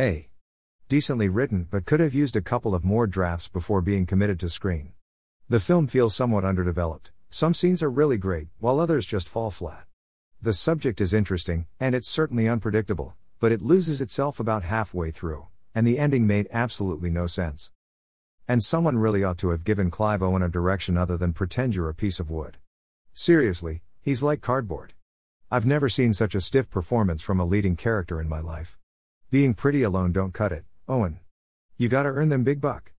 A. Decently written, but could have used a couple of more drafts before being committed to screen. The film feels somewhat underdeveloped. Some scenes are really great, while others just fall flat. The subject is interesting, and it's certainly unpredictable, but it loses itself about halfway through, and the ending made absolutely no sense. And someone really ought to have given Clive Owen a direction other than pretend you're a piece of wood. Seriously, he's like cardboard. I've never seen such a stiff performance from a leading character in my life. Being pretty alone don't cut it, Owen. You gotta earn them big buck.